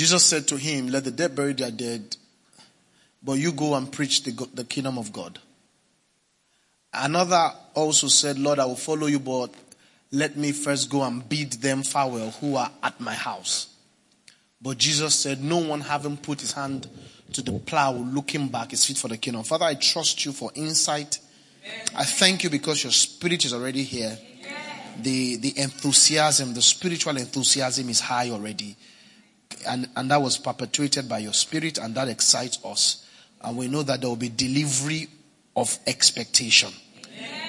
Jesus said to him, Let the dead bury their dead, but you go and preach the, the kingdom of God. Another also said, Lord, I will follow you, but let me first go and bid them farewell who are at my house. But Jesus said, No one having put his hand to the plow, looking back, is fit for the kingdom. Father, I trust you for insight. I thank you because your spirit is already here. The, the enthusiasm, the spiritual enthusiasm is high already. And, and that was perpetuated by your spirit, and that excites us. And we know that there will be delivery of expectation,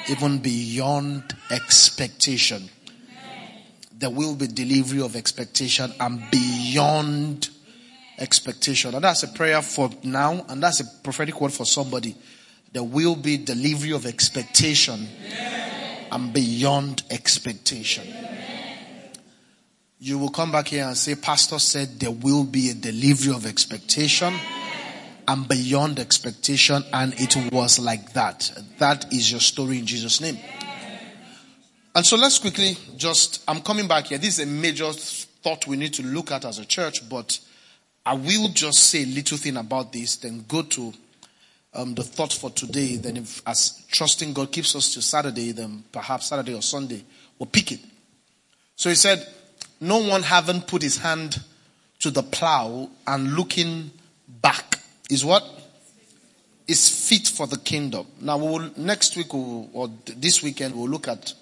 even beyond expectation. There will be delivery of expectation and beyond expectation. And that's a prayer for now, and that's a prophetic word for somebody. There will be delivery of expectation and beyond expectation. You will come back here and say, Pastor said there will be a delivery of expectation and beyond expectation, and it was like that. That is your story in Jesus' name. And so let's quickly just, I'm coming back here. This is a major thought we need to look at as a church, but I will just say a little thing about this, then go to um, the thought for today. Then, if as trusting God keeps us to Saturday, then perhaps Saturday or Sunday, we'll pick it. So he said, No one having put his hand to the plow and looking back is what? Is fit for the kingdom. Now, we will, next week we'll, or this weekend, we'll look at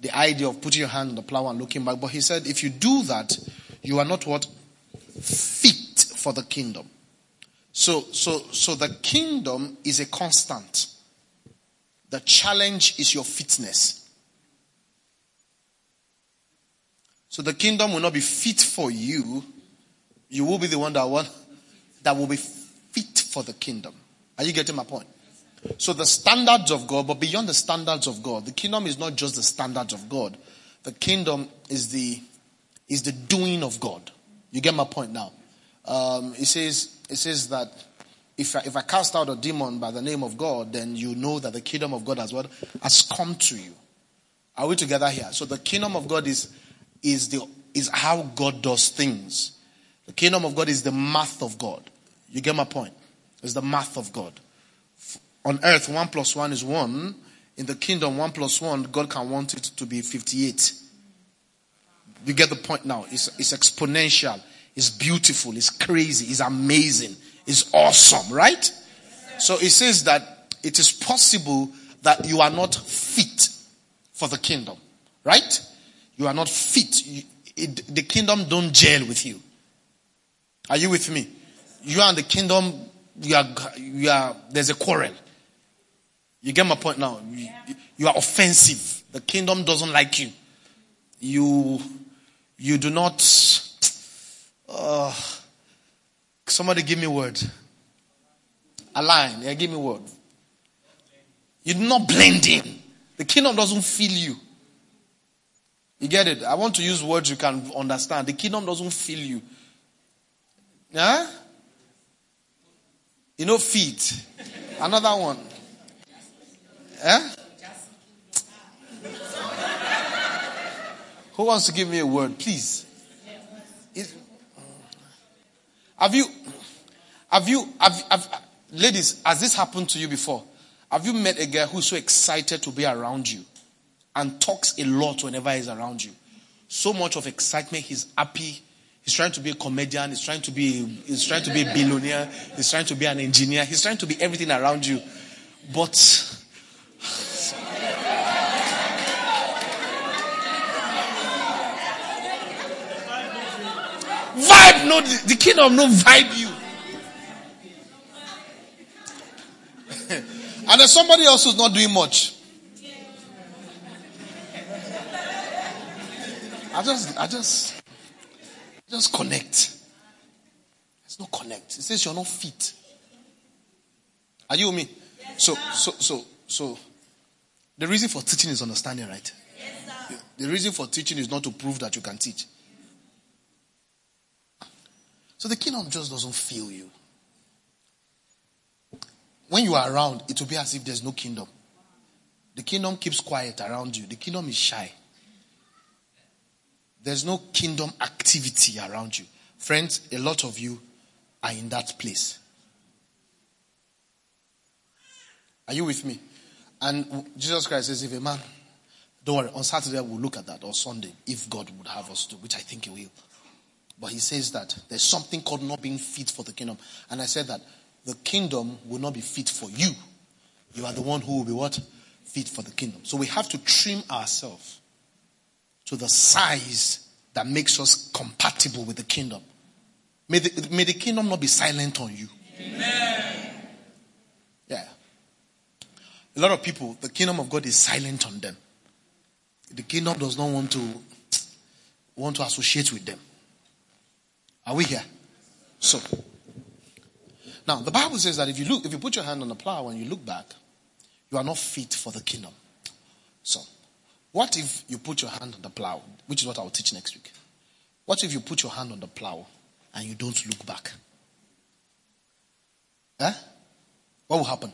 the idea of putting your hand on the plow and looking back. But he said, if you do that, you are not what? Fit for the kingdom. So, so, so the kingdom is a constant. The challenge is your fitness. So the kingdom will not be fit for you. You will be the one that that will be fit for the kingdom. Are you getting my point? So the standards of God, but beyond the standards of God, the kingdom is not just the standards of God. The kingdom is the is the doing of God. You get my point now. Um, it says it says that if I, if I cast out a demon by the name of God, then you know that the kingdom of God has what has come to you. Are we together here? So the kingdom of God is is the is how God does things. The kingdom of God is the math of God. You get my point? It's the math of God. On earth, one plus one is one. In the kingdom, one plus one, God can want it to be 58. You get the point now. It's, it's exponential. It's beautiful. It's crazy. It's amazing. It's awesome, right? So it says that it is possible that you are not fit for the kingdom, right? You are not fit. You, it, the kingdom don't gel with you. Are you with me? You are in the kingdom. You are, you are, there's a quarrel. You get my point now. You, you are offensive. The kingdom doesn't like you. You, you do not, uh, somebody give me a word. Yeah, give me a word. You do not blend in. The kingdom doesn't feel you. You get it? I want to use words you can understand. The kingdom doesn't feel you. Yeah? You know, feet. Another one. Eh? Who wants to give me a word, please? have you, have you, have, have, ladies, has this happened to you before? Have you met a girl who's so excited to be around you and talks a lot whenever he's around you? So much of excitement, he's happy. He's trying to be a comedian. He's trying to be, he's trying to be a billionaire. He's trying to be an engineer. He's trying to be everything around you. But Vibe, no, the, kingdom no vibe you. and there's somebody else who's not doing much. I just, I just, just connect. It's not connect. It says you're not fit. Are you with me? Yes, so, so, so, so, the reason for teaching is understanding, right? Yes, the reason for teaching is not to prove that you can teach. So the kingdom just doesn't feel you. When you are around, it will be as if there's no kingdom. The kingdom keeps quiet around you. The kingdom is shy. There's no kingdom activity around you. Friends, a lot of you are in that place. Are you with me? And Jesus Christ says, if a man, don't worry, on Saturday we'll look at that, or Sunday, if God would have us to, which I think He will. But He says that there's something called not being fit for the kingdom. And I said that the kingdom will not be fit for you. You are the one who will be what? Fit for the kingdom. So we have to trim ourselves to the size that makes us compatible with the kingdom. May the, may the kingdom not be silent on you. Amen. Yeah. A lot of people, the kingdom of God is silent on them. The kingdom does not want to want to associate with them. Are we here? So now the Bible says that if you look, if you put your hand on the plow and you look back, you are not fit for the kingdom. So what if you put your hand on the plow, which is what I'll teach next week? What if you put your hand on the plow and you don't look back? Eh? What will happen?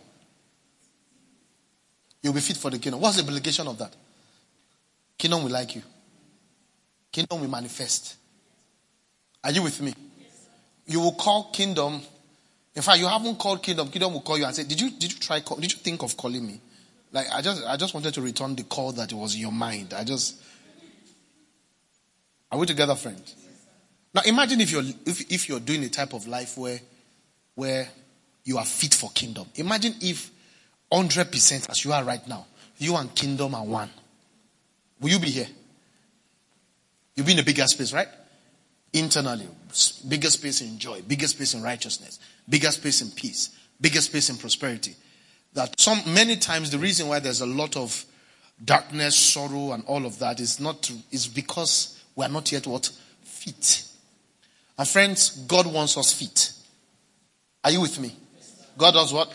You'll be fit for the kingdom. What's the implication of that? Kingdom will like you. Kingdom will manifest. Are you with me? You will call kingdom. In fact, you haven't called kingdom. Kingdom will call you and say, "Did you did you try? Call, did you think of calling me?" Like I just I just wanted to return the call that was in your mind. I just. Are we together, friends? Now imagine if you're if, if you're doing a type of life where where you are fit for kingdom. Imagine if 100% as you are right now, you and kingdom are one. Will you be here? You'll be in a bigger space, right? Internally, bigger space in joy, bigger space in righteousness, bigger space in peace, bigger space in prosperity. That some many times the reason why there's a lot of darkness, sorrow, and all of that is not is because we are not yet what fit. And friends, God wants us fit. Are you with me? God does what?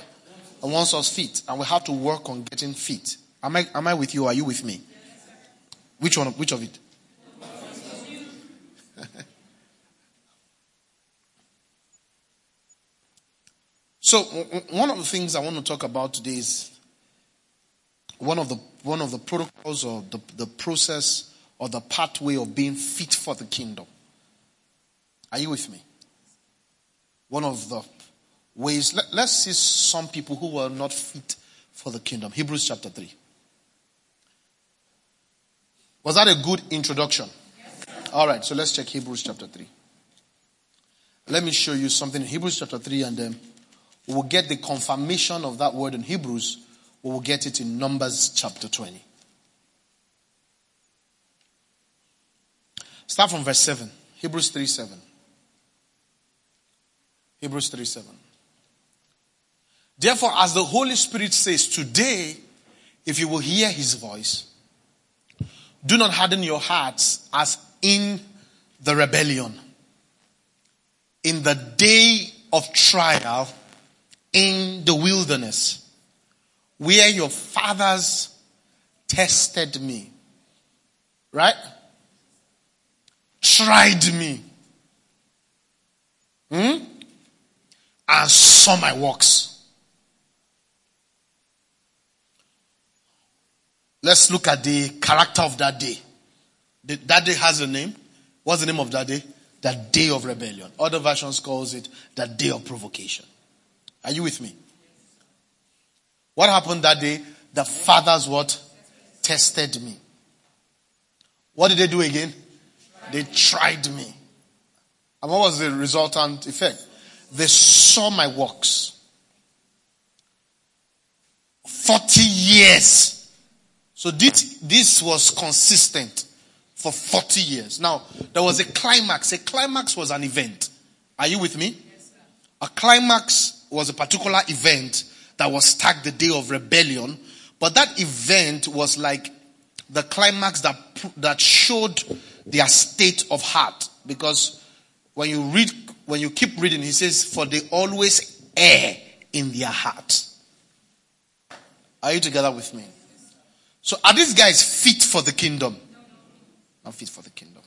And wants us fit, and we have to work on getting fit. Am I am I with you? are you with me? Which one? Which of it? So one of the things I want to talk about today is one of the one of the protocols or the, the process or the pathway of being fit for the kingdom. Are you with me? One of the ways. Let, us see some people who were not fit for the kingdom. Hebrews chapter 3. Was that a good introduction? Yes, All right, so let's check Hebrews chapter 3. Let me show you something in Hebrews chapter 3 and then we'll get the confirmation of that word in Hebrews. We'll get it in Numbers chapter 20. Start from verse 7. Hebrews 3 7. Hebrews 3 7. Therefore, as the Holy Spirit says, today, if you will hear his voice, do not harden your hearts as in the rebellion. In the day of trial in the wilderness, where your fathers tested me. Right? Tried me. Hmm? And saw my works. Let's look at the character of that day. That day has a name. What's the name of that day? The day of rebellion. Other versions calls it the day of provocation. Are you with me? What happened that day? The fathers what? Tested me. What did they do again? They tried me. And what was the resultant effect? They saw my works. 40 years so this, this was consistent for 40 years. Now, there was a climax. A climax was an event. Are you with me? Yes, a climax was a particular event that was tagged the day of rebellion. But that event was like the climax that, that showed their state of heart. Because when you read, when you keep reading, he says, for they always err in their heart. Are you together with me? So are these guys fit for the kingdom? Not fit for the kingdom.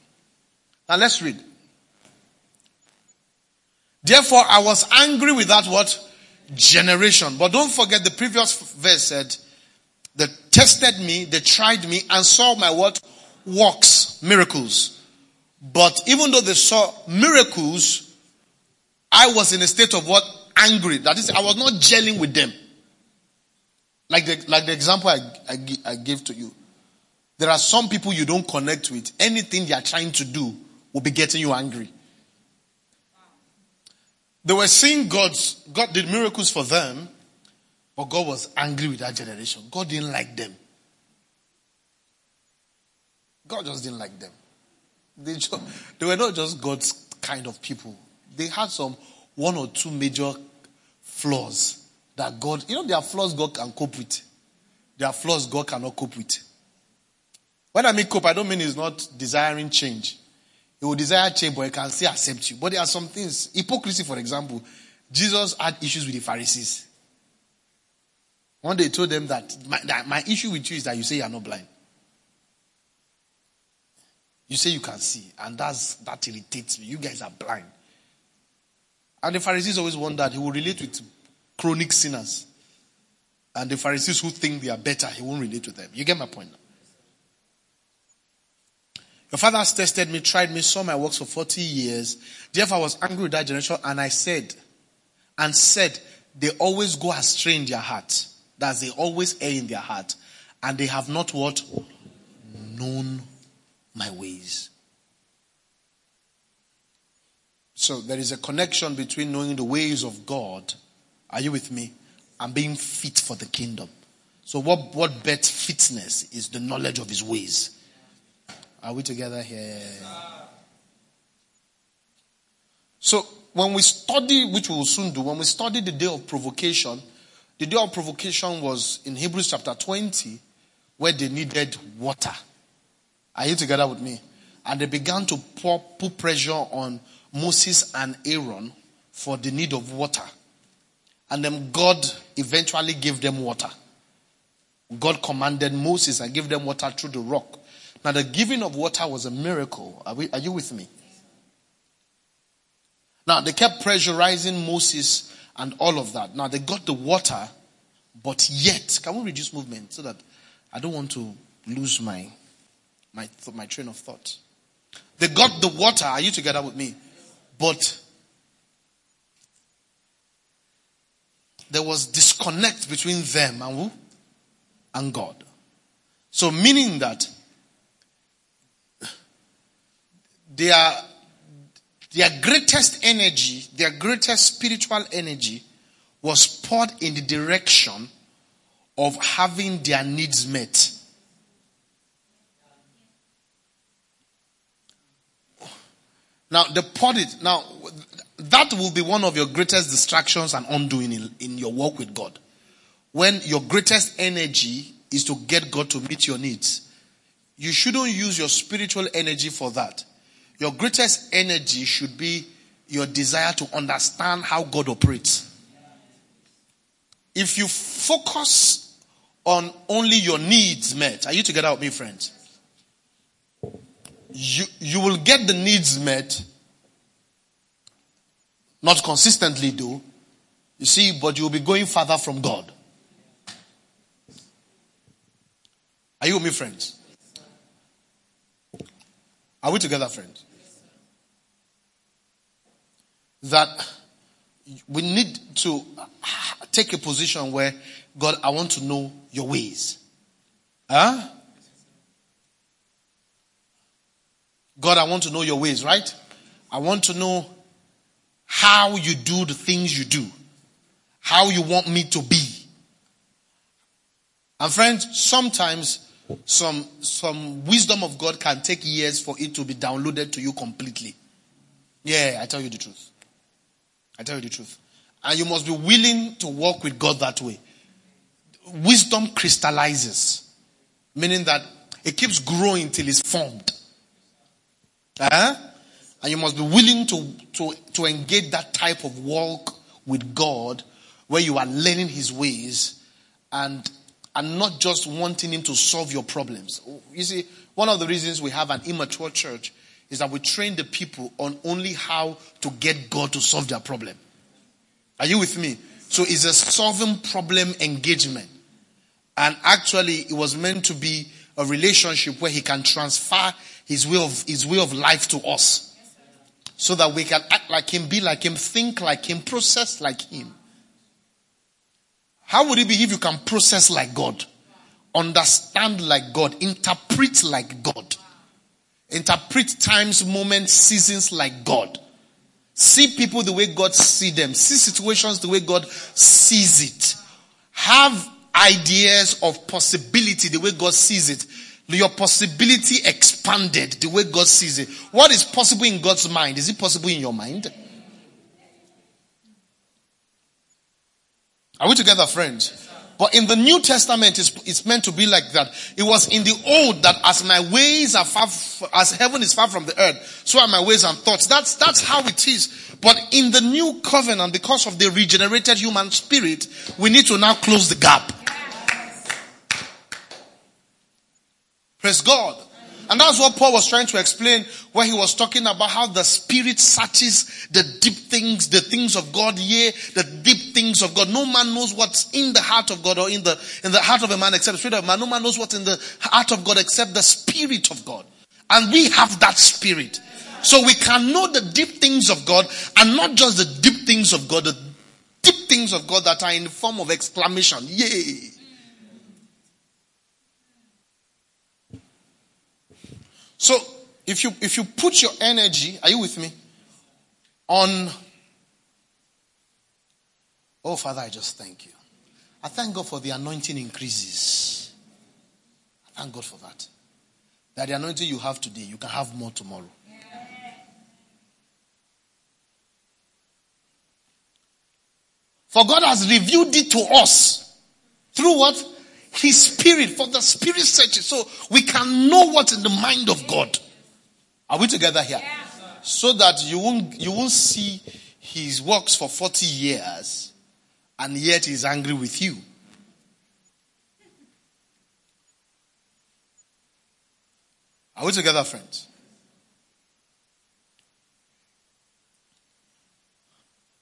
Now let's read. Therefore I was angry with that what? Generation. But don't forget the previous verse said, they tested me, they tried me and saw my what? Works, miracles. But even though they saw miracles, I was in a state of what? Angry. That is, I was not gelling with them. Like the, like the example I, I, I gave to you. There are some people you don't connect with. Anything they are trying to do will be getting you angry. They were seeing God's, God did miracles for them, but God was angry with that generation. God didn't like them. God just didn't like them. They, just, they were not just God's kind of people. They had some one or two major flaws that God, you know, there are flaws God can cope with. There are flaws God cannot cope with. When I mean cope, I don't mean he's not desiring change. He will desire change, but he can still accept you. But there are some things, hypocrisy, for example. Jesus had issues with the Pharisees. One day he told them that my, that my issue with you is that you say you are not blind. You say you can see, and that's that irritates me. You guys are blind. And the Pharisees always wondered he will relate with chronic sinners. And the Pharisees who think they are better, he won't relate to them. You get my point now? Your father has tested me, tried me, saw my works for 40 years. Therefore, I was angry with that generation, and I said, and said, they always go astray in their heart. That they always err in their heart. And they have not what? Known my ways. So there is a connection between knowing the ways of God. Are you with me? And being fit for the kingdom. So what, what bet fitness is the knowledge of his ways. Are we together here? So when we study, which we will soon do, when we study the day of provocation, the day of provocation was in Hebrews chapter 20, where they needed water. Are you together with me? And they began to pour, put pressure on Moses and Aaron for the need of water. And then God eventually gave them water. God commanded Moses and gave them water through the rock. Now, the giving of water was a miracle. Are, we, are you with me? Now, they kept pressurizing Moses and all of that. Now, they got the water, but yet, can we reduce movement so that I don't want to lose my, my, my train of thought? They got the water. Are you together with me? But there was disconnect between them and who? And God. So meaning that their, their greatest energy, their greatest spiritual energy was poured in the direction of having their needs met. Now, the it. Now, that will be one of your greatest distractions and undoing in, in your walk with God. When your greatest energy is to get God to meet your needs, you shouldn't use your spiritual energy for that. Your greatest energy should be your desire to understand how God operates. If you focus on only your needs met, are you together with me, friends? You, you will get the needs met, not consistently though, you see, but you'll be going further from God. Are you with me, friends? Are we together, friends? That we need to take a position where, God, I want to know your ways. Huh? God, I want to know your ways, right? I want to know how you do the things you do, how you want me to be. And friends, sometimes some, some wisdom of God can take years for it to be downloaded to you completely. Yeah, I tell you the truth. I tell you the truth. And you must be willing to walk with God that way. Wisdom crystallizes, meaning that it keeps growing till it's formed. Uh-huh. And you must be willing to, to, to engage that type of walk with God where you are learning his ways and, and not just wanting him to solve your problems. You see, one of the reasons we have an immature church is that we train the people on only how to get God to solve their problem. Are you with me? So it's a solving problem engagement. And actually, it was meant to be a relationship where he can transfer his way of, his way of life to us. So that we can act like him, be like him, think like him, process like him. How would it be if you can process like God? Understand like God, interpret like God. Interpret times, moments, seasons like God. See people the way God see them. See situations the way God sees it. Have ideas of possibility the way God sees it. Your possibility expanded the way God sees it. What is possible in God's mind? Is it possible in your mind? Are we together, friends? But in the New Testament, it's, it's, meant to be like that. It was in the old that as my ways are far, as heaven is far from the earth, so are my ways and thoughts. That's, that's how it is. But in the new covenant, because of the regenerated human spirit, we need to now close the gap. Praise God. And that's what Paul was trying to explain where he was talking about how the spirit searches the deep things, the things of God, yea, the deep things of God. No man knows what's in the heart of God or in the, in the heart of a man except the spirit of man. No man knows what's in the heart of God except the spirit of God. And we have that spirit. So we can know the deep things of God and not just the deep things of God, the deep things of God that are in the form of exclamation. Yay. So if you if you put your energy, are you with me? On Oh Father, I just thank you. I thank God for the anointing increases. I thank God for that. That the anointing you have today, you can have more tomorrow. For God has revealed it to us through what? His spirit, for the spirit searches, so we can know what's in the mind of God. Are we together here? So that you won't, you won't see his works for 40 years and yet he's angry with you. Are we together, friends?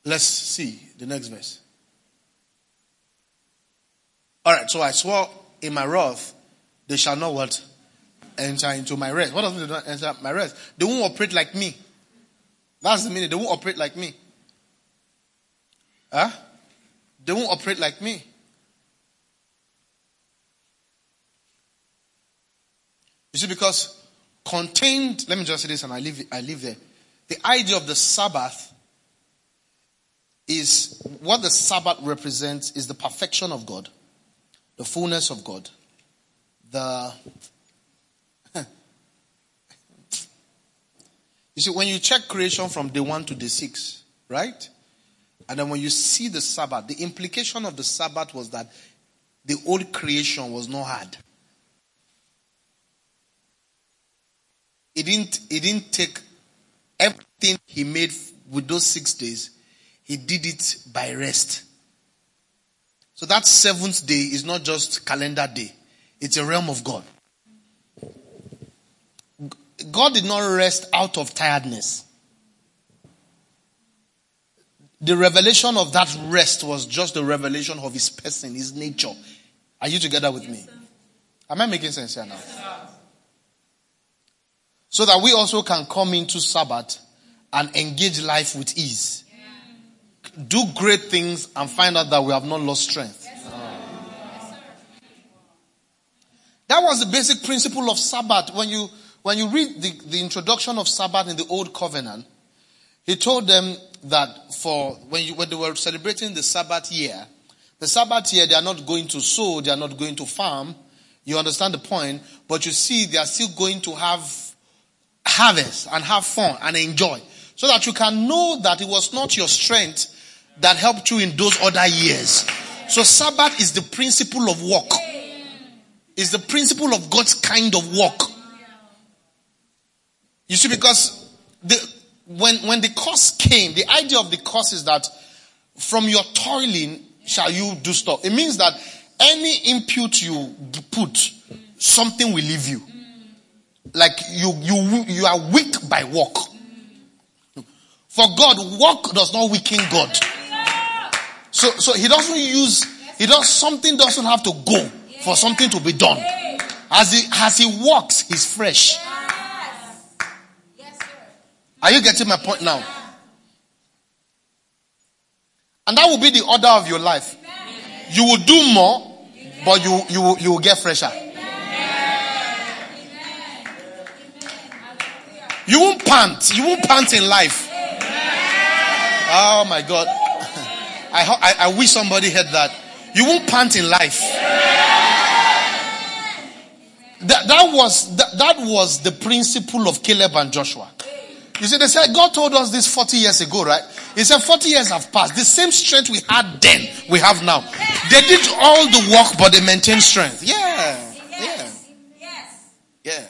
Let's see the next verse. All right, so I swore in my wrath, they shall not what? Enter into my rest. What does mean they don't enter my rest? They won't operate like me. That's the meaning. They won't operate like me. Huh? They won't operate like me. You see, because contained, let me just say this and I leave, I leave there. The idea of the Sabbath is what the Sabbath represents is the perfection of God the fullness of God, the you see when you check creation from day one to day six, right? And then when you see the Sabbath, the implication of the Sabbath was that the old creation was not hard. It didn't, it didn't take everything he made with those six days. He did it by rest. So that seventh day is not just calendar day. It's a realm of God. God did not rest out of tiredness. The revelation of that rest was just the revelation of his person, his nature. Are you together with me? Am I making sense here now? So that we also can come into Sabbath and engage life with ease do great things and find out that we have not lost strength. That was the basic principle of Sabbath. When you, when you read the, the introduction of Sabbath in the Old Covenant, he told them that for when, you, when they were celebrating the Sabbath year, the Sabbath year, they are not going to sow, they are not going to farm. You understand the point? But you see, they are still going to have harvest and have fun and enjoy. So that you can know that it was not your strength that helped you in those other years. So Sabbath is the principle of work. Is the principle of God's kind of work. You see, because the, when, when the curse came, the idea of the curse is that from your toiling shall you do stuff. It means that any input you put, something will leave you. Like you, you, you are weak by work. For God, work does not weaken God. So, so he doesn't use, he does, something doesn't have to go for something to be done. As he, as he walks, he's fresh. Are you getting my point now? And that will be the order of your life. You will do more, but you, you, will, you will get fresher. You won't pant. You won't pant in life. Oh my God. I, I, I wish somebody heard that. You won't pant in life. That, that was that, that was the principle of Caleb and Joshua. You see, they said God told us this 40 years ago, right? He said 40 years have passed. The same strength we had then, we have now. They did all the work, but they maintained strength. Yeah. Yeah. Yeah.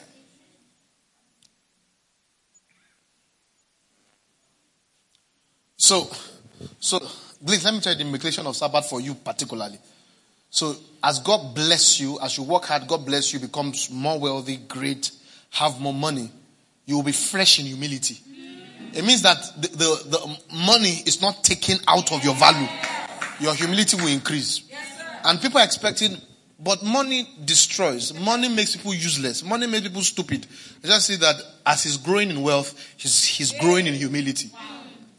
So, so, please let me tell you the implication of Sabbath for you particularly. So, as God bless you, as you work hard, God bless you, becomes more wealthy, great, have more money, you will be fresh in humility. It means that the, the, the money is not taken out of your value. Your humility will increase. And people are expecting, but money destroys. Money makes people useless. Money makes people stupid. I just see that as he's growing in wealth, he's, he's growing in humility.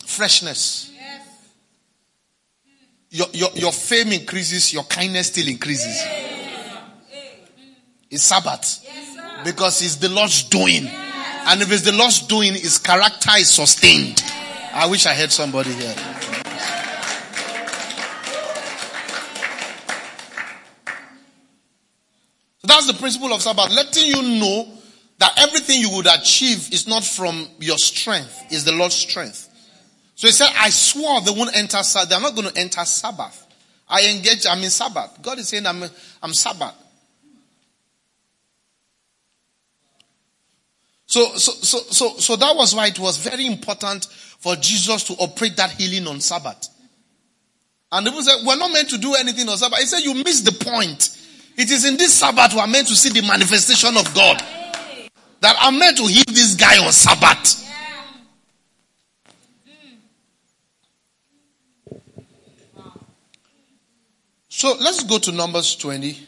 Freshness. Your, your, your fame increases, your kindness still increases. It's Sabbath. Because it's the Lord's doing. And if it's the Lord's doing, his character is sustained. I wish I had somebody here. So that's the principle of Sabbath, letting you know that everything you would achieve is not from your strength, is the Lord's strength. So he said, I swore they won't enter, Sabbath. they're not going to enter Sabbath. I engage, I'm in Sabbath. God is saying I'm, I'm Sabbath. So, so, so, so, so that was why it was very important for Jesus to operate that healing on Sabbath. And people said, we're not meant to do anything on Sabbath. He said, you missed the point. It is in this Sabbath we are meant to see the manifestation of God. That I'm meant to heal this guy on Sabbath. So let's go to Numbers 20.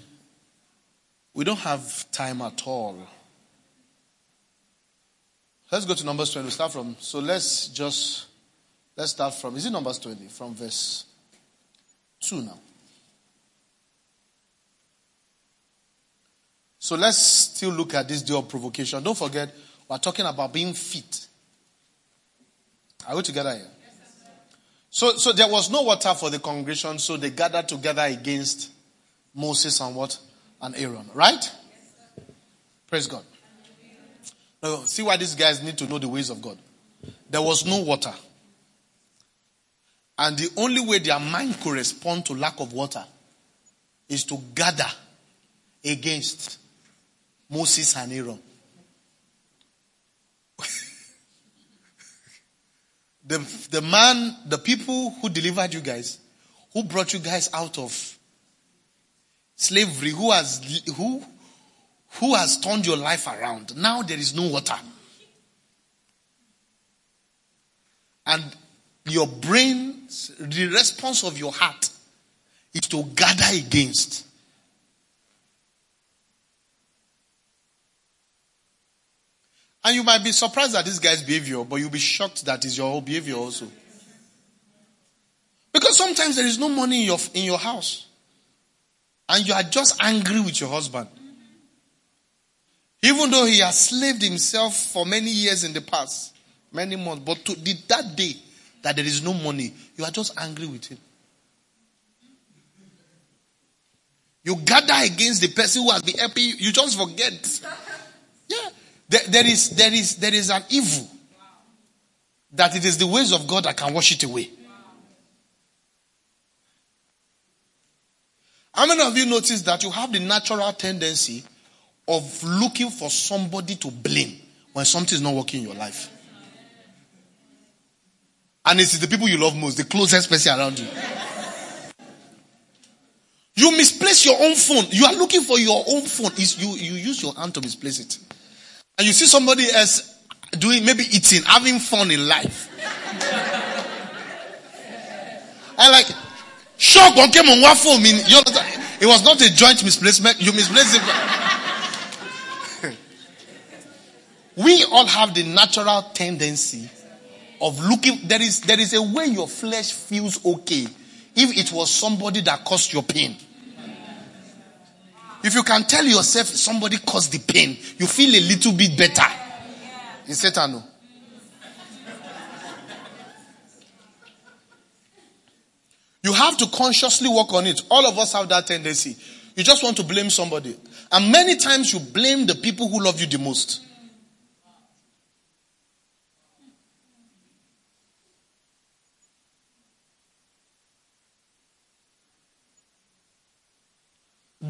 We don't have time at all. Let's go to Numbers 20. We start from, so let's just, let's start from, is it Numbers 20? From verse 2 now. So let's still look at this day of provocation. Don't forget, we're talking about being fit. Are we together here? So, so there was no water for the congregation, so they gathered together against Moses and what? And Aaron, right? Praise God. Now, see why these guys need to know the ways of God. There was no water. And the only way their mind could respond to lack of water is to gather against Moses and Aaron. The, the man, the people who delivered you guys, who brought you guys out of slavery, who has, who, who has turned your life around. Now there is no water. And your brain, the response of your heart is to gather against. And you might be surprised at this guy's behavior, but you'll be shocked that is your whole behavior also. Because sometimes there is no money in your, in your house. And you are just angry with your husband. Even though he has slaved himself for many years in the past, many months, but to the, that day that there is no money, you are just angry with him. You gather against the person who has been helping you, you just forget. There, there, is, there, is, there is an evil that it is the ways of God that can wash it away. How many of you notice that you have the natural tendency of looking for somebody to blame when something is not working in your life? And it's the people you love most, the closest person around you. You misplace your own phone. You are looking for your own phone. It's you, you use your hand to misplace it. And you see somebody else doing, maybe eating, having fun in life. I like, shock on came on one phone. Mean, it was not a joint misplacement. You misplaced it. we all have the natural tendency of looking. There is, there is a way your flesh feels okay if it was somebody that caused your pain. If you can tell yourself somebody caused the pain, you feel a little bit better. Is Satan no? You have to consciously work on it. All of us have that tendency. You just want to blame somebody. And many times you blame the people who love you the most.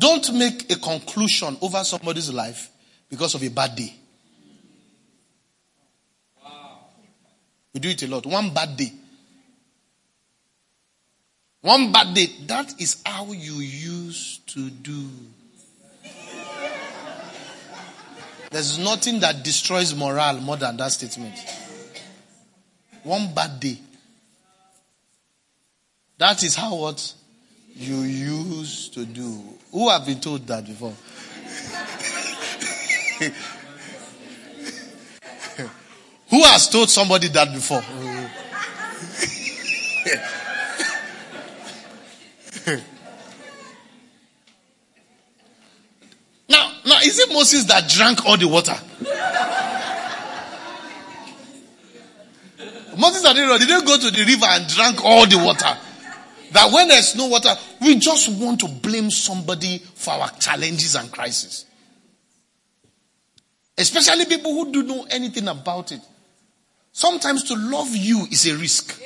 Don't make a conclusion over somebody's life because of a bad day. We do it a lot. One bad day. One bad day. That is how you used to do. There's nothing that destroys morale more than that statement. One bad day. That is how what you used to do. Who have been told that before? Who has told somebody that before? now, now, is it Moses that drank all the water? Moses and Aaron, did they go to the river and drank all the water? That when there's no water, we just want to blame somebody for our challenges and crises. Especially people who don't know anything about it. Sometimes to love you is a risk.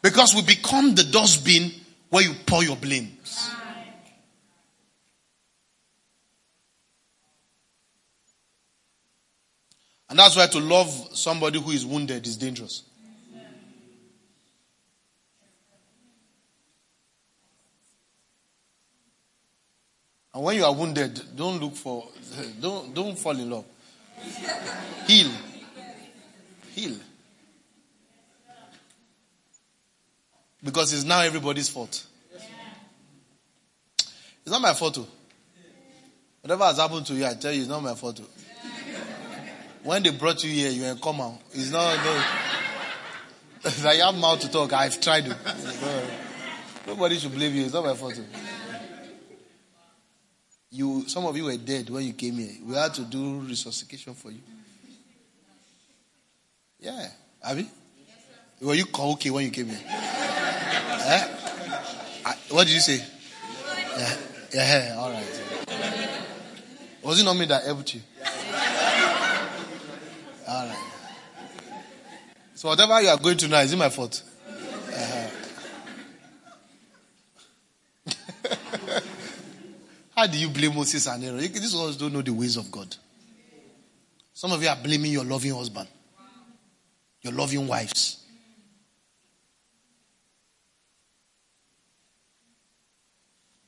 Because we become the dustbin where you pour your blames. And that's why to love somebody who is wounded is dangerous. And when you are wounded, don't look for, don't, don't fall in love. Heal. Heal. Because it's now everybody's fault. It's not my fault. Too. Whatever has happened to you, I tell you, it's not my fault. Too. When they brought you here, you ain't come out. It's not. No, I have mouth to talk. I've tried it. Nobody should believe you. It's not my fault. Too. You, some of you were dead when you came here. We had to do resuscitation for you. Yeah, Abby. Were you okay when you came here? eh? I, what did you say? Yeah, yeah, all right. Was it not me that helped you? All right. So whatever you are going to now, is it my fault? How do you blame Moses and Aaron? These ones don't know the ways of God. Some of you are blaming your loving husband, your loving wives.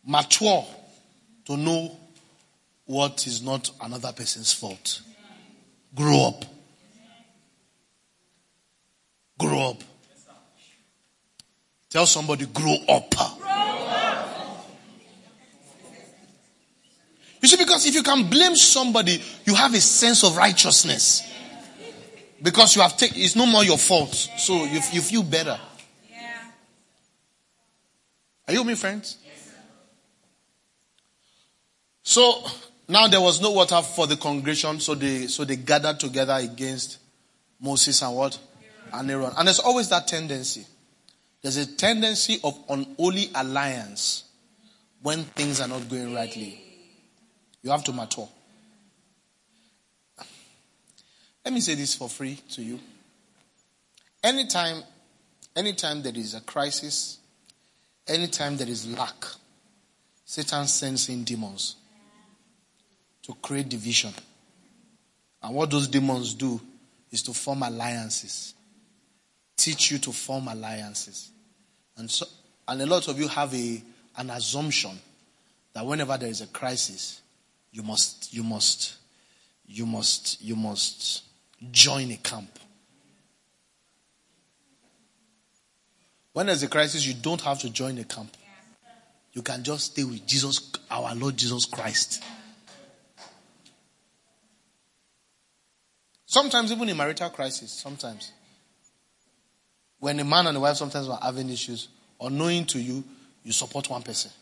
Mature to know what is not another person's fault. Grow up. Grow up. Tell somebody, grow up. You see, because if you can blame somebody, you have a sense of righteousness. Because you have taken, it's no more your fault. So you, you feel better. Are you with me, friends? So now there was no water for the congregation, so they so they gathered together against Moses and what? And Aaron. And there's always that tendency. There's a tendency of unholy alliance when things are not going rightly. You have to mature. Let me say this for free to you. Anytime, anytime there is a crisis, anytime there is lack, Satan sends in demons to create division. And what those demons do is to form alliances. Teach you to form alliances. And so and a lot of you have a an assumption that whenever there is a crisis, you must, you must, you must, you must join a camp. When there's a crisis, you don't have to join a camp. You can just stay with Jesus, our Lord Jesus Christ. Sometimes, even in marital crisis, sometimes when a man and a wife sometimes are having issues, unknowing to you, you support one person.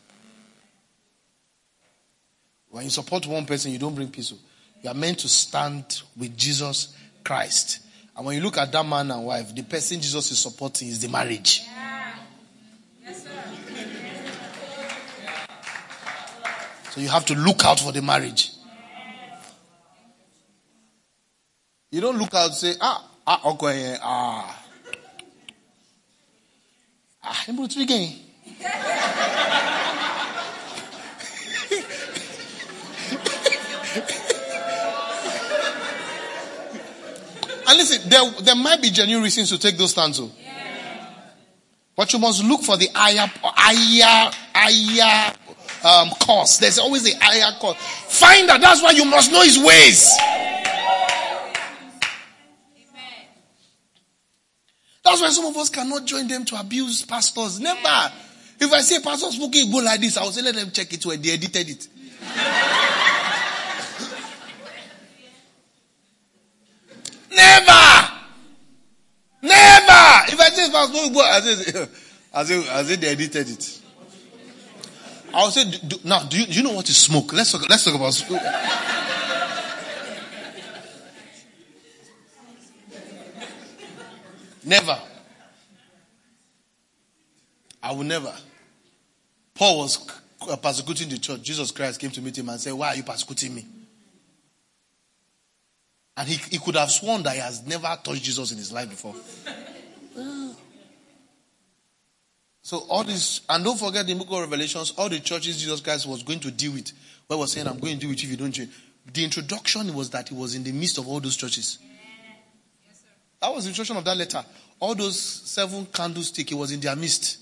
When you support one person, you don't bring peace. You are meant to stand with Jesus Christ. And when you look at that man and wife, the person Jesus is supporting is the marriage. So you have to look out for the marriage. You don't look out and say, ah, ah, okay, ah. Ah, I'm going And listen, there, there might be genuine reasons to take those stands. Yeah. But you must look for the higher, higher, higher um, cause. There's always the higher cause. Find that. That's why you must know his ways. That's why some of us cannot join them to abuse pastors. Never. If I say pastor smoking go like this, I will say let them check it where they edited it. Never. Never. If I say pastor smoking go, I say, I say, I say they edited it. I would say, do, now, do you, do you know what is smoke? Let's talk, let's talk about smoke. Never. I will never. Paul was persecuting the church. Jesus Christ came to meet him and said, Why are you persecuting me? And he, he could have sworn that he has never touched Jesus in his life before. So all this, and don't forget the book of Revelations, all the churches Jesus Christ was going to deal with. Where was saying, I'm going to deal with you if you don't change. The introduction was that he was in the midst of all those churches. That was the introduction of that letter. All those seven candlesticks, he was in their midst.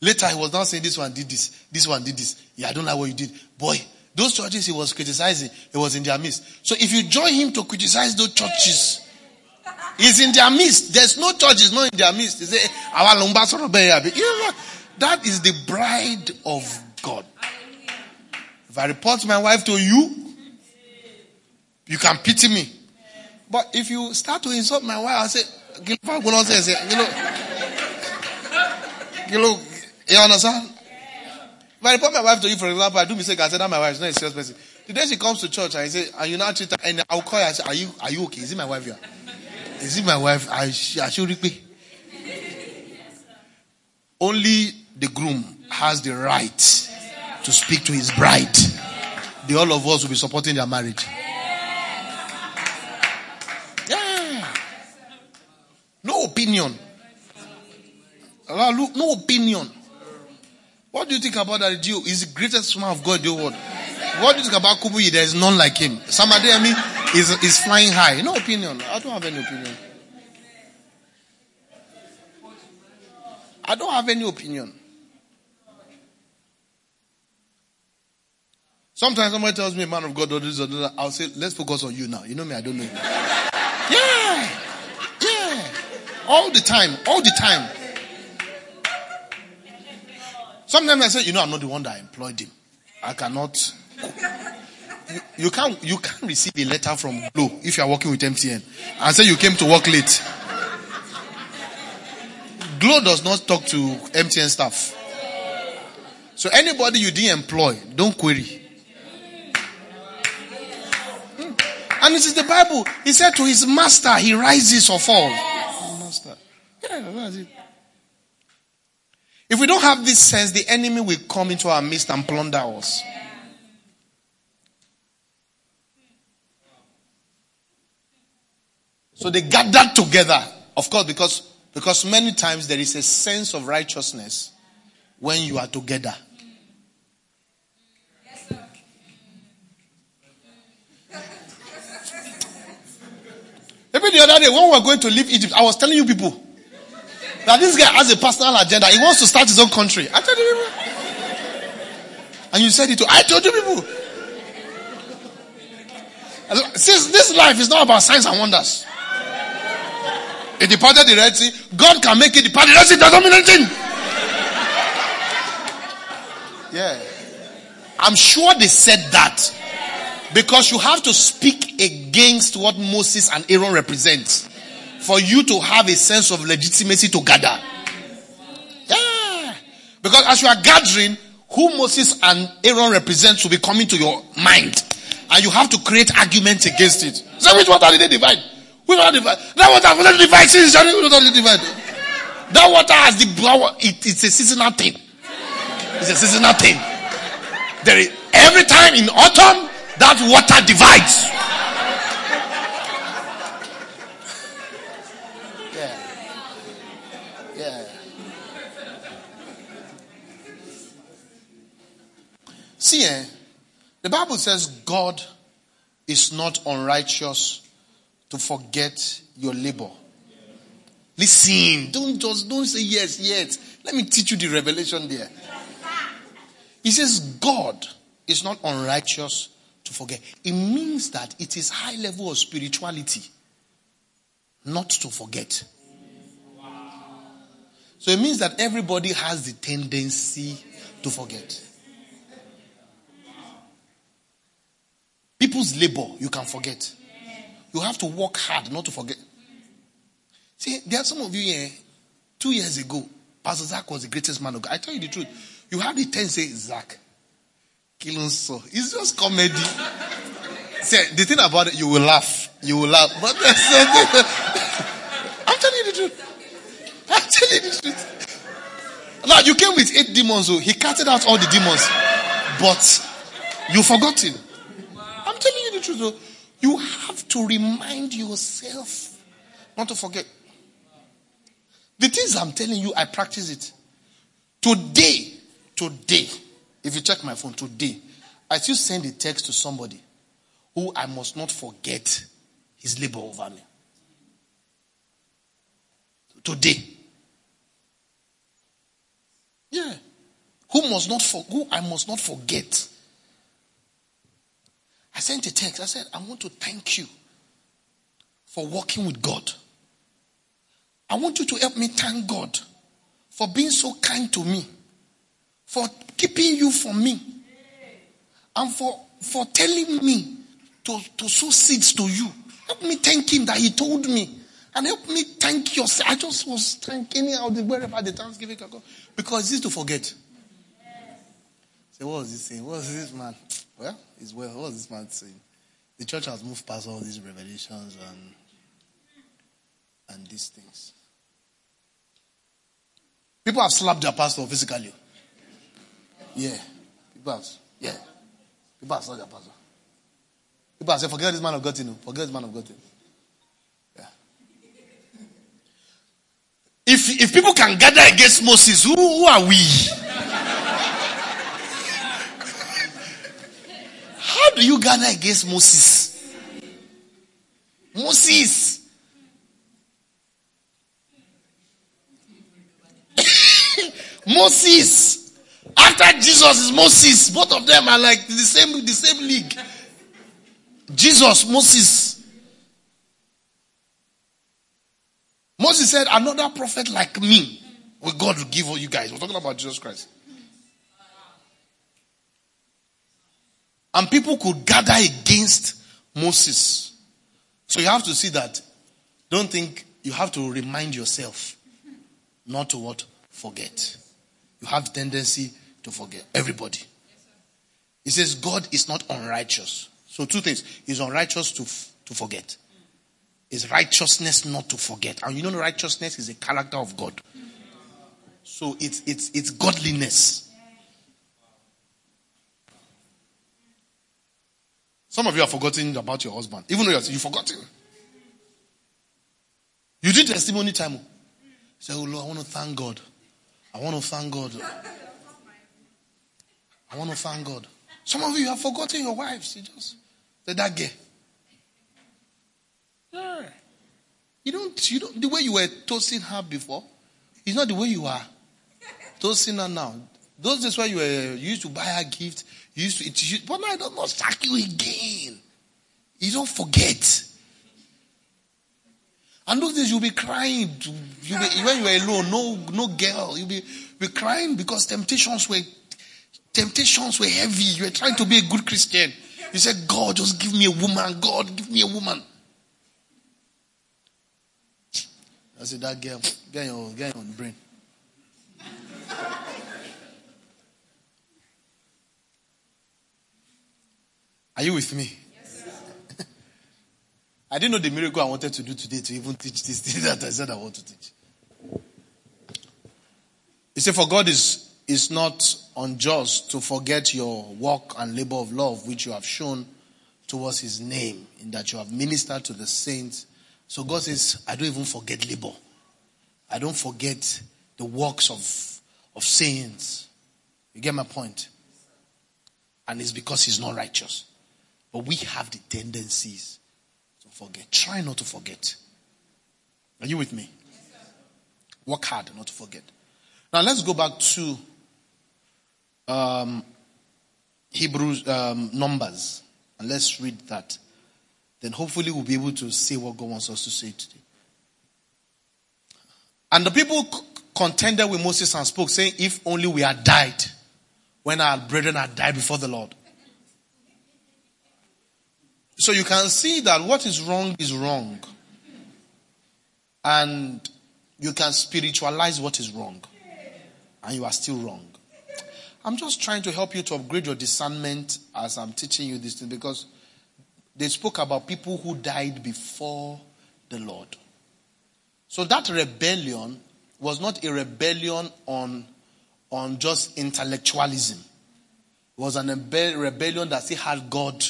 Later, he was now saying, This one did this, this one did this. Yeah, I don't like what you did. Boy, those churches he was criticizing, he was in their midst. So if you join him to criticize those churches, he's in their midst. There's no churches not in their midst. Say, That is the bride of God. If I report my wife to you, you can pity me. But if you start to insult my wife, I say, "You know, you know, you understand? If I report my wife to you, for example, I do mistake, I say that my wife is not a serious person. The day she comes to church, and I say, and you now treat and I'll call her, I say, are you, are you okay? Is it my wife here? Is it my wife? I, I should. Only the groom has the right to speak to his bride. The all of us will be supporting their marriage. Yeah. No opinion. No opinion. What do you think about that Jew? He's the greatest man of God in the world. What do you think about Kubuyi? There is none like him. Somebody, I mean, is, is flying high. No opinion. I don't have any opinion. I don't have any opinion. Sometimes somebody tells me, a man of God, or this or that. I'll say, let's focus on you now. You know me, I don't know you. Yeah. Yeah. All the time. All the time. Sometimes I say, you know, I'm not the one that employed him. I cannot. You, you can't you can't receive a letter from Glo if you are working with MTN and say you came to work late. Glo does not talk to MTN staff. So anybody you didn't employ, don't query. Hmm. And this is the Bible. He said to his master, he rises or falls. Master. Yeah, that's it. If we don't have this sense, the enemy will come into our midst and plunder us. So they gathered together, of course, because, because many times there is a sense of righteousness when you are together. Maybe the other day when we were going to leave Egypt, I was telling you people, that this guy has a personal agenda. He wants to start his own country. I told you people. And you said it too. I told you people. Since this life is not about signs and wonders. It departed the Red Sea. God can make it depart the Red Sea. Doesn't mean anything. Yeah. I'm sure they said that. Because you have to speak against what Moses and Aaron represent for you to have a sense of legitimacy to gather. Yeah. Because as you are gathering, who Moses and Aaron represent will be coming to your mind. And you have to create arguments against it. So which water did they divide? Which water divide? That water was not divide. Since divide. That water has the power. It, it's a seasonal thing. It's a seasonal thing. There is, every time in autumn, that water divides. See, eh, the Bible says God is not unrighteous to forget your labor. Listen, don't just don't say yes yet. Let me teach you the revelation there. He says God is not unrighteous to forget. It means that it is high level of spirituality not to forget. So it means that everybody has the tendency to forget. People's labor, you can forget. You have to work hard not to forget. See, there are some of you here, two years ago, Pastor Zach was the greatest man of God. I tell you the truth. You have the ten say, Zach, killing so. It's just comedy. See, the thing about it, you will laugh. You will laugh. But something. I'm telling you the truth. I'm telling you the truth. Now, you came with eight demons, so he casted out all the demons. But you forgot. You truth, though. You have to remind yourself not to forget. The things I'm telling you, I practice it. Today, today, if you check my phone, today, I still send a text to somebody who I must not forget his labor over me. Today. Yeah. Who must not for, who I must not forget. I sent a text. I said, I want to thank you for working with God. I want you to help me thank God for being so kind to me, for keeping you from me, and for, for telling me to, to sow seeds to you. Help me thank him that he told me. And help me thank yourself. I just was thanking out wherever the Thanksgiving can go. Because it's to forget. Say, what was he saying? What was this man? Well, it's well. What was this man saying? The church has moved past all these revelations and and these things. People have slapped their pastor physically. Yeah. People have, yeah. People have slapped their pastor. People have said, forget this man of God, you oh. know. Forget this man of God. Yeah. If, if people can gather against Moses, who, who are we? How do you gather against Moses? Moses. Moses. After Jesus is Moses. Both of them are like the same, the same league. Jesus, Moses. Moses said, Another prophet like me will God will give all you guys. We're talking about Jesus Christ. And people could gather against Moses. So you have to see that. Don't think you have to remind yourself not to what? Forget you have tendency to forget. Everybody. He says God is not unrighteous. So two things. He's unrighteous to, to forget. Is righteousness not to forget. And you know righteousness is a character of God. So it's it's it's godliness. Some of you have forgotten about your husband. Even though you've forgotten. You did testimony time. Say, oh Lord, I want to thank God. I want to thank God. I want to thank God. Some of you have forgotten your wives. You just said that gay. Yeah. You don't, you don't, the way you were toasting her before, it's not the way you are toasting her now. Those days where you were, you used to buy her gift, you used to, it, but now I don't not sack you again. You don't forget. And those days you'll be crying. You'll be, when you were alone, no, no girl. You'll be, be crying because temptations were, temptations were heavy. You were trying to be a good Christian. You said, God, just give me a woman. God, give me a woman. I said, that girl, get your, get your brain. Are you with me? Yes, I didn't know the miracle I wanted to do today to even teach this thing that I said I want to teach. He said, For God is, is not unjust to forget your work and labor of love which you have shown towards his name, in that you have ministered to the saints. So God says, I don't even forget labor. I don't forget the works of, of saints. You get my point? And it's because he's not righteous. But we have the tendencies to forget. Try not to forget. Are you with me? Work hard not to forget. Now let's go back to um, Hebrews um, Numbers and let's read that. Then hopefully we'll be able to say what God wants us to say today. And the people contended with Moses and spoke, saying, If only we had died when our brethren had died before the Lord. So you can see that what is wrong is wrong. And you can spiritualize what is wrong. And you are still wrong. I'm just trying to help you to upgrade your discernment as I'm teaching you this thing because they spoke about people who died before the Lord. So that rebellion was not a rebellion on, on just intellectualism. It was an rebellion that still had God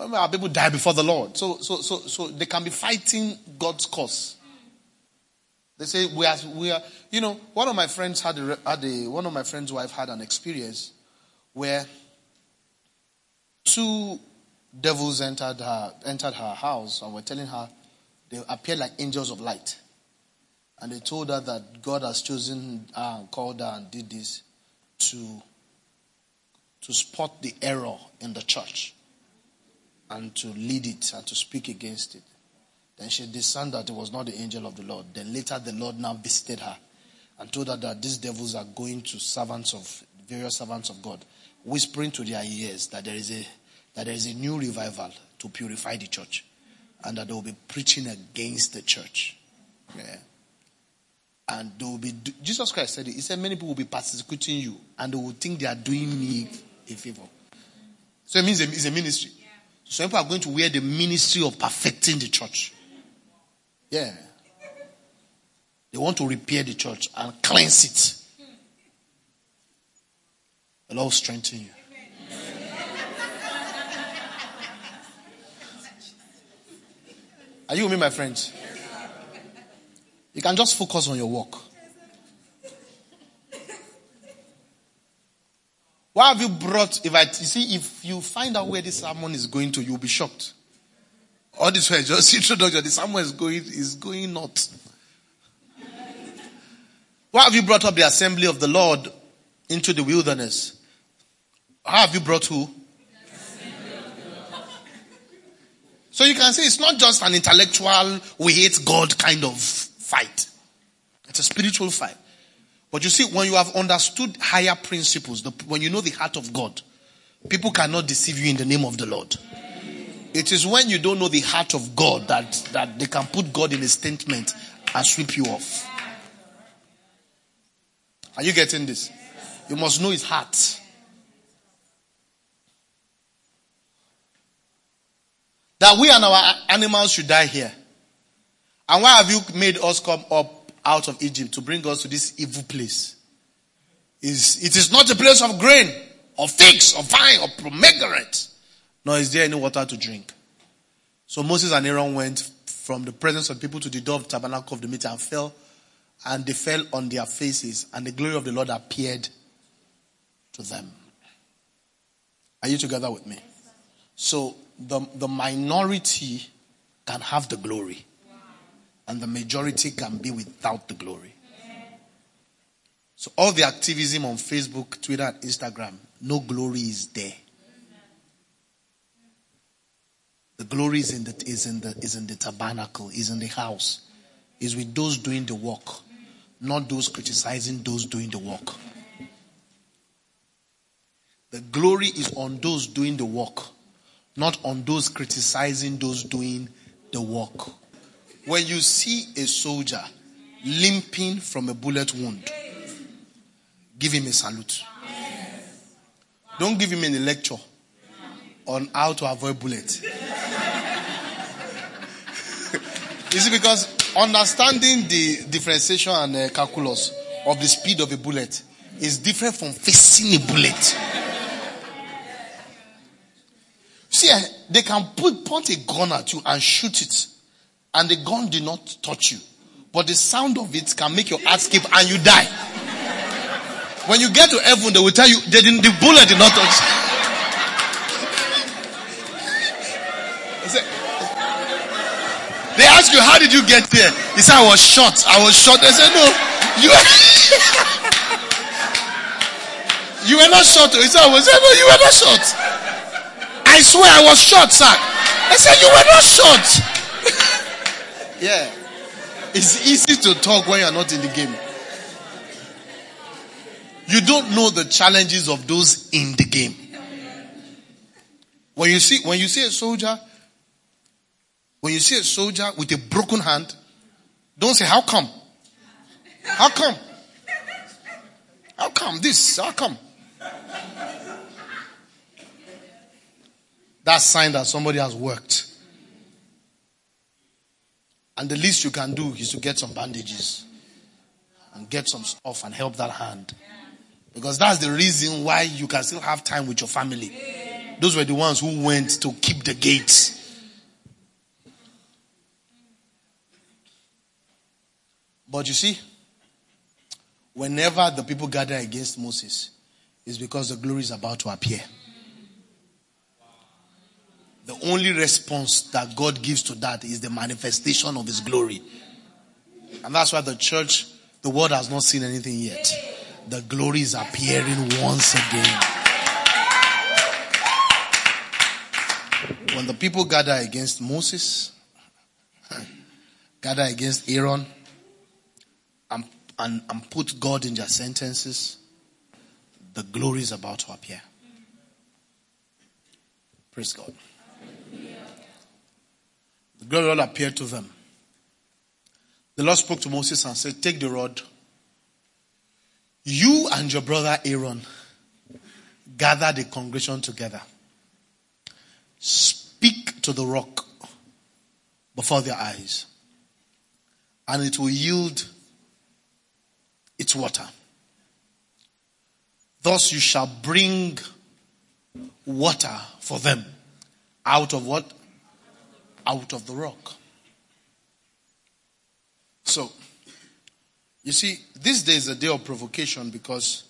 our people die before the Lord. So, so, so, so they can be fighting God's cause. They say we are, we are, you know, one of my friends had a, had a, one of my friend's wife had an experience where two devils entered her, entered her house and were telling her they appeared like angels of light. And they told her that God has chosen her and called her and did this to, to spot the error in the church and to lead it and to speak against it. Then she discerned that it was not the angel of the Lord. Then later the Lord now visited her and told her that these devils are going to servants of various servants of God, whispering to their ears that there is a that there is a new revival to purify the church, and that they will be preaching against the church. Yeah. And they will be Jesus Christ said it. He said many people will be persecuting you, and they will think they are doing me a favor. So it means it's a ministry. Some people are going to wear the ministry of perfecting the church. Yeah. They want to repair the church and cleanse it. The Lord will strengthen you. Are you with me, my friends? You can just focus on your work. Why have you brought, if I, you see, if you find out where this sermon is going to, you'll be shocked. All this way, just introduction, the sermon is going, is going not. Why have you brought up the assembly of the Lord into the wilderness? How have you brought who? So you can say it's not just an intellectual, we hate God kind of fight. It's a spiritual fight. But you see, when you have understood higher principles, the, when you know the heart of God, people cannot deceive you in the name of the Lord. It is when you don't know the heart of God that, that they can put God in a statement and sweep you off. Are you getting this? You must know his heart. That we and our animals should die here. And why have you made us come up out of Egypt to bring us to this evil place. Is it is not a place of grain, or figs, or vine, or pomegranate, nor is there any water to drink. So Moses and Aaron went from the presence of people to the door of the tabernacle of the meeting and fell, and they fell on their faces, and the glory of the Lord appeared to them. Are you together with me? So the, the minority can have the glory and the majority can be without the glory. So all the activism on Facebook, Twitter, and Instagram, no glory is there. The glory is in the is in the is in the tabernacle, is in the house, is with those doing the work, not those criticizing those doing the work. The glory is on those doing the work, not on those criticizing those doing the work. When you see a soldier limping from a bullet wound, give him a salute. Don't give him any lecture on how to avoid bullets. You see, because understanding the differentiation and uh, calculus of the speed of a bullet is different from facing a bullet. See, uh, they can put, point a gun at you and shoot it, and the gun did not touch you. But the sound of it can make your heart skip and you die. When you get to heaven, they will tell you they didn't, the bullet did not touch They ask you, how did you get there? He said, I was shot. I was shot. They said, no, you, you were not shot. He said, I was, no, you were not shot. I swear I was shot, sir. I said, you were not shot. yeah. It's easy to talk when you're not in the game. You don't know the challenges of those in the game. When you see, when you see a soldier when you see a soldier with a broken hand, don't say, How come? How come? How come this? How come? That's sign that somebody has worked. And the least you can do is to get some bandages and get some stuff and help that hand. Because that's the reason why you can still have time with your family. Those were the ones who went to keep the gates. But you see, whenever the people gather against Moses, it's because the glory is about to appear. The only response that God gives to that is the manifestation of His glory. And that's why the church, the world has not seen anything yet. The glory is appearing once again. When the people gather against Moses, gather against Aaron, and, and, and put God in their sentences, the glory is about to appear. Praise God. The glory will appear to them. The Lord spoke to Moses and said, Take the rod. You and your brother Aaron gather the congregation together. Speak to the rock before their eyes, and it will yield its water. Thus you shall bring water for them out of what? Out of the rock. So, you see, this day is a day of provocation because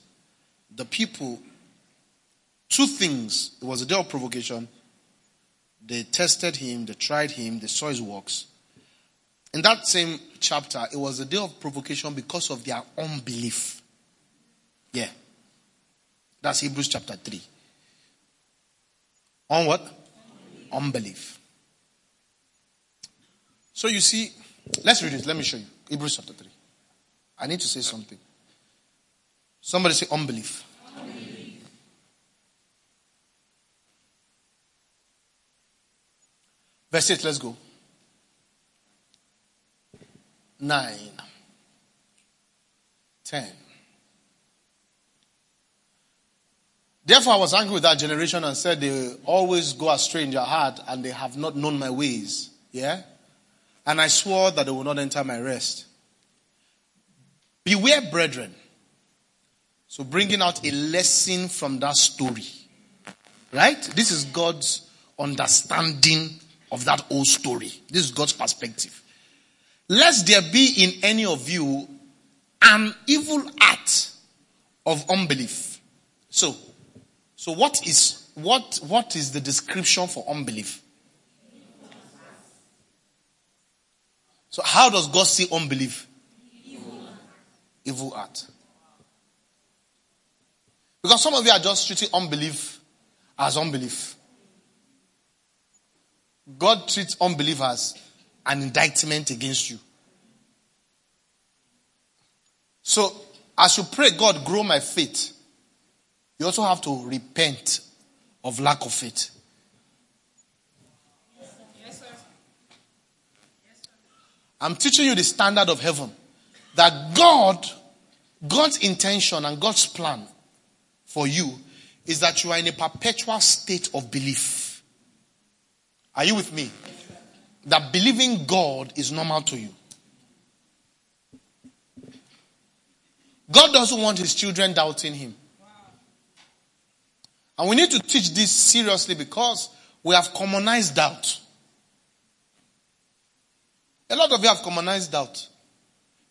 the people, two things. It was a day of provocation. They tested him, they tried him, they saw his works. In that same chapter, it was a day of provocation because of their unbelief. Yeah. That's Hebrews chapter 3. On what? Unbelief. unbelief. So you see, let's read it. Let me show you. Hebrews chapter 3. I need to say something. Somebody say unbelief. unbelief. Verse 8, let's go. 9, 10. Therefore, I was angry with that generation and said, They always go astray in their heart and they have not known my ways. Yeah? And I swore that they would not enter my rest. Beware, brethren. So, bringing out a lesson from that story. Right? This is God's understanding of that old story. This is God's perspective. Lest there be in any of you an evil act of unbelief. So, so what is, what, what is the description for unbelief? So how does God see unbelief? Evil, evil act. Because some of you are just treating unbelief as unbelief. God treats unbelief as an indictment against you. So, as you pray, God, grow my faith. you also have to repent of lack of faith. I'm teaching you the standard of heaven. That God, God's intention and God's plan for you is that you are in a perpetual state of belief. Are you with me? That believing God is normal to you. God doesn't want his children doubting him. And we need to teach this seriously because we have commonized doubt. A lot of you have commonized doubt.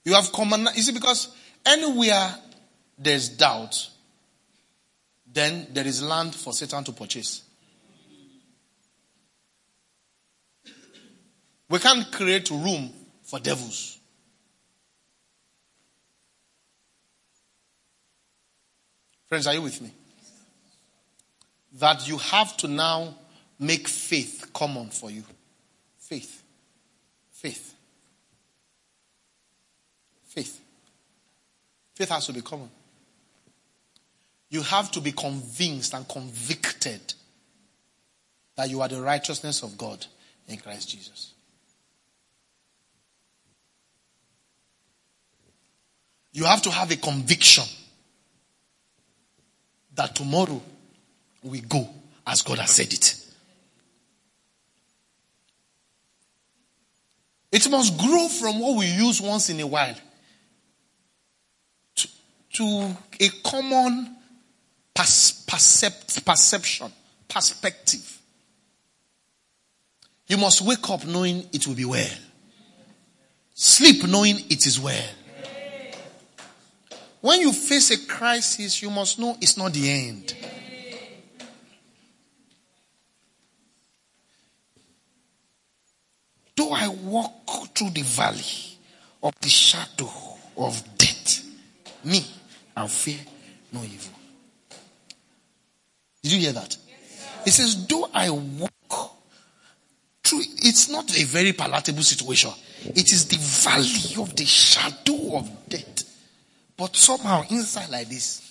You have common, you see, because anywhere there's doubt, then there is land for Satan to purchase. We can't create room for devils. Friends, are you with me? that you have to now make faith common for you. Faith. Faith. Faith. Faith has to be common. You have to be convinced and convicted that you are the righteousness of God in Christ Jesus. You have to have a conviction that tomorrow we go as God has said it. It must grow from what we use once in a while to, a common percept, perception, perspective. You must wake up knowing it will be well. Sleep knowing it is well. When you face a crisis, you must know it's not the end. Though I walk through the valley of the shadow of death, me, I'll fear no evil. Did you hear that? It says, though I walk through, it's not a very palatable situation. It is the valley of the shadow of death. But somehow inside like this,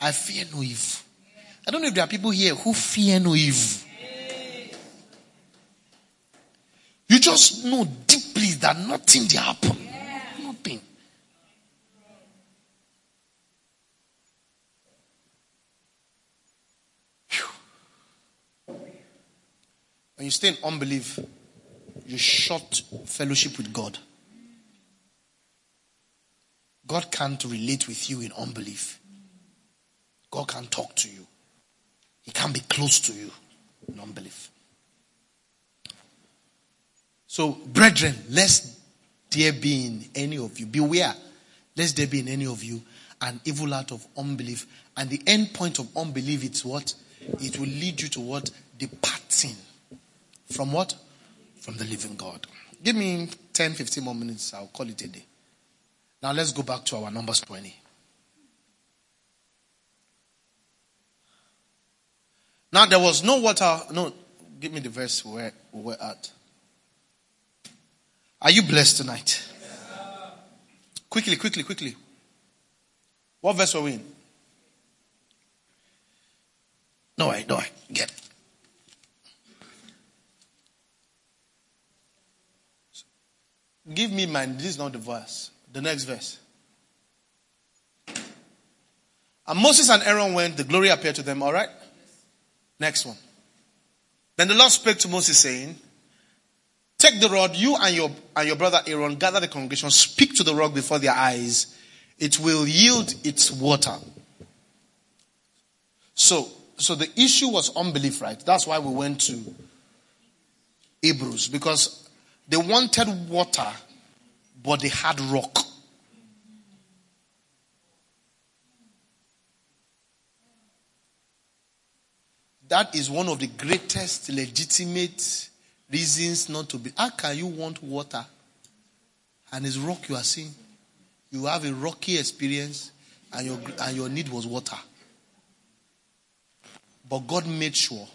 I fear no evil. I don't know if there are people here who fear no evil. You just know deeply that nothing will happen. Nothing. When you stay in unbelief, you shut fellowship with God. God can't relate with you in unbelief. God can't talk to you. He can't be close to you in unbelief. So, brethren, lest there be in any of you, beware, lest there be in any of you an evil out of unbelief. And the end point of unbelief is what? It will lead you to what? Departing. From what? From the living God. Give me 10, 15 more minutes. I'll call it a day. Now let's go back to our Numbers 20. Now there was no water. No, give me the verse where we were at. Are you blessed tonight? quickly, quickly, quickly. What verse are we in? No, I, no, I get. Give me mine. This is not the verse. The next verse. And Moses and Aaron went, the glory appeared to them, all right? Next one. Then the Lord spoke to Moses, saying, Take the rod, you and your, and your brother Aaron, gather the congregation, speak to the rock before their eyes. It will yield its water. So, so the issue was unbelief, right? That's why we went to Hebrews, because they wanted water, but they had rock. That is one of the greatest legitimate reasons not to be. How can you want water and it's rock you are seeing? You have a rocky experience and your, and your need was water. But God made sure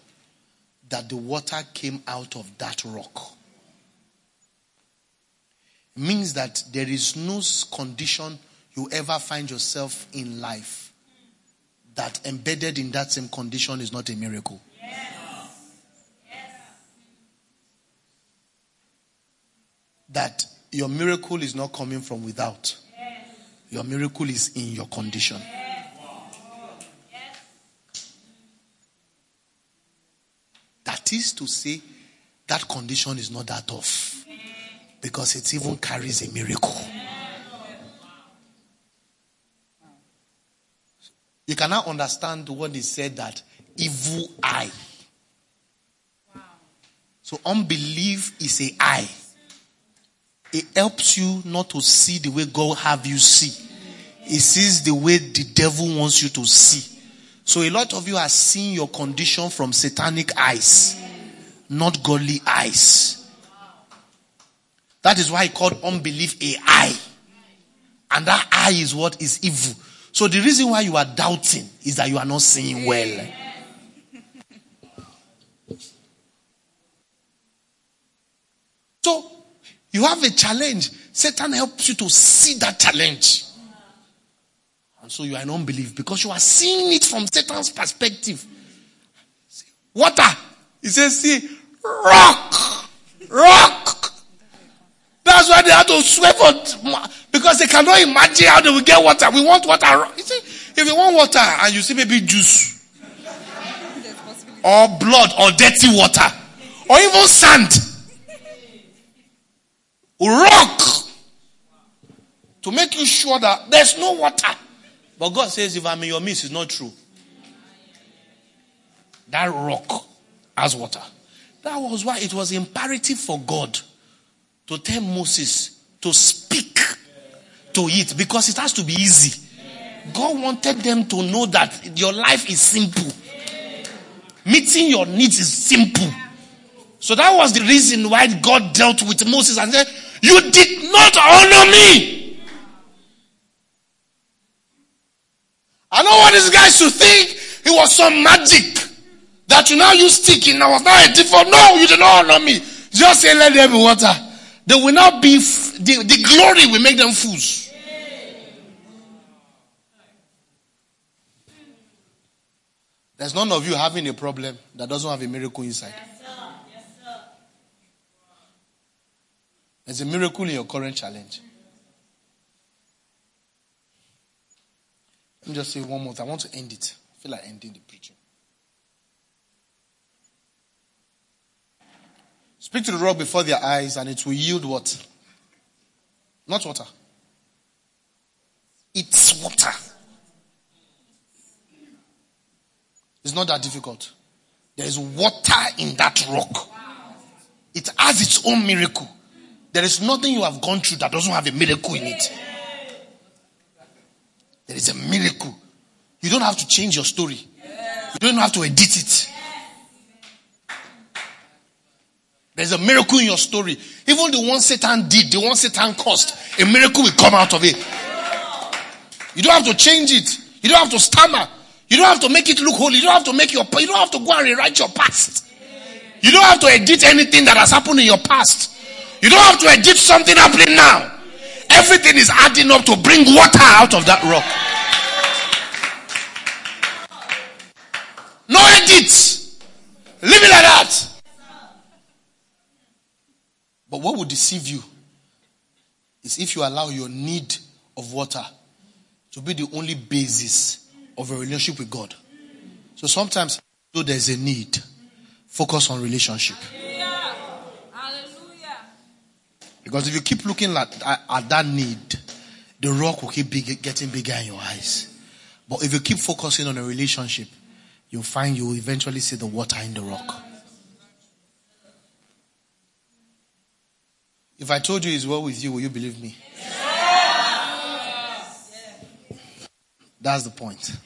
that the water came out of that rock. Means that there is no condition you ever find yourself in life that embedded in that same condition is not a miracle. That your miracle is not coming from without. Your miracle is in your condition. That is to say, that condition is not that tough because it even carries a miracle. You cannot understand what he said that evil eye. So unbelief is a eye. It helps you not to see the way God have you see. It sees the way the devil wants you to see. So a lot of you are seeing your condition from satanic eyes, not godly eyes. That is why he called unbelief a. And that eye is what is evil. So the reason why you are doubting is that you are not seeing well. So you have a challenge. Satan helps you to see that challenge. And so you are in unbelief because you are seeing it from Satan's perspective. Water. He says, see, rock. Rock. That's why they have to swear for, because they cannot imagine how they will get water. We want water. You see, if you want water and you see maybe juice, or blood, or dirty water, or even sand, rock, to make you sure that there's no water. But God says, if I'm in your midst, it's not true. That rock has water. That was why it was imperative for God to tell Moses to speak to it because it has to be easy. God wanted them to know that your life is simple. Meeting your needs is simple. So that was the reason why God dealt with Moses and said, You did not honor me. I know what these guys to think. It was some magic that you now use stick in. I was not a default. No, you did not honor me. Just say, Let there be water. They will not be, f- the, the glory will make them fools. There's none of you having a problem that doesn't have a miracle inside. Yes, sir. Yes, sir. There's a miracle in your current challenge. Let me just say one more thing. I want to end it. I feel like ending the preaching. Speak to the rock before their eyes and it will yield what? Not water. It's water. It's not that difficult. There is water in that rock. It has its own miracle. There is nothing you have gone through that doesn't have a miracle in it. There is a miracle. You don't have to change your story. You don't have to edit it. There's a miracle in your story. Even the one Satan did, the one Satan caused, a miracle will come out of it. You don't have to change it. You don't have to stammer. You don't have to make it look holy. You don't have to make your, you don't have to go and rewrite your past. You don't have to edit anything that has happened in your past. You don't have to edit something happening now. Everything is adding up to bring water out of that rock. No edits. Leave it like that. But what would deceive you is if you allow your need of water to be the only basis of a relationship with God. So sometimes, though there's a need, focus on relationship. Because if you keep looking at, at, at that need, the rock will keep big, getting bigger in your eyes. But if you keep focusing on a relationship, you'll find you will eventually see the water in the rock. If I told you it's well with you, will you believe me? Yes. That's the point.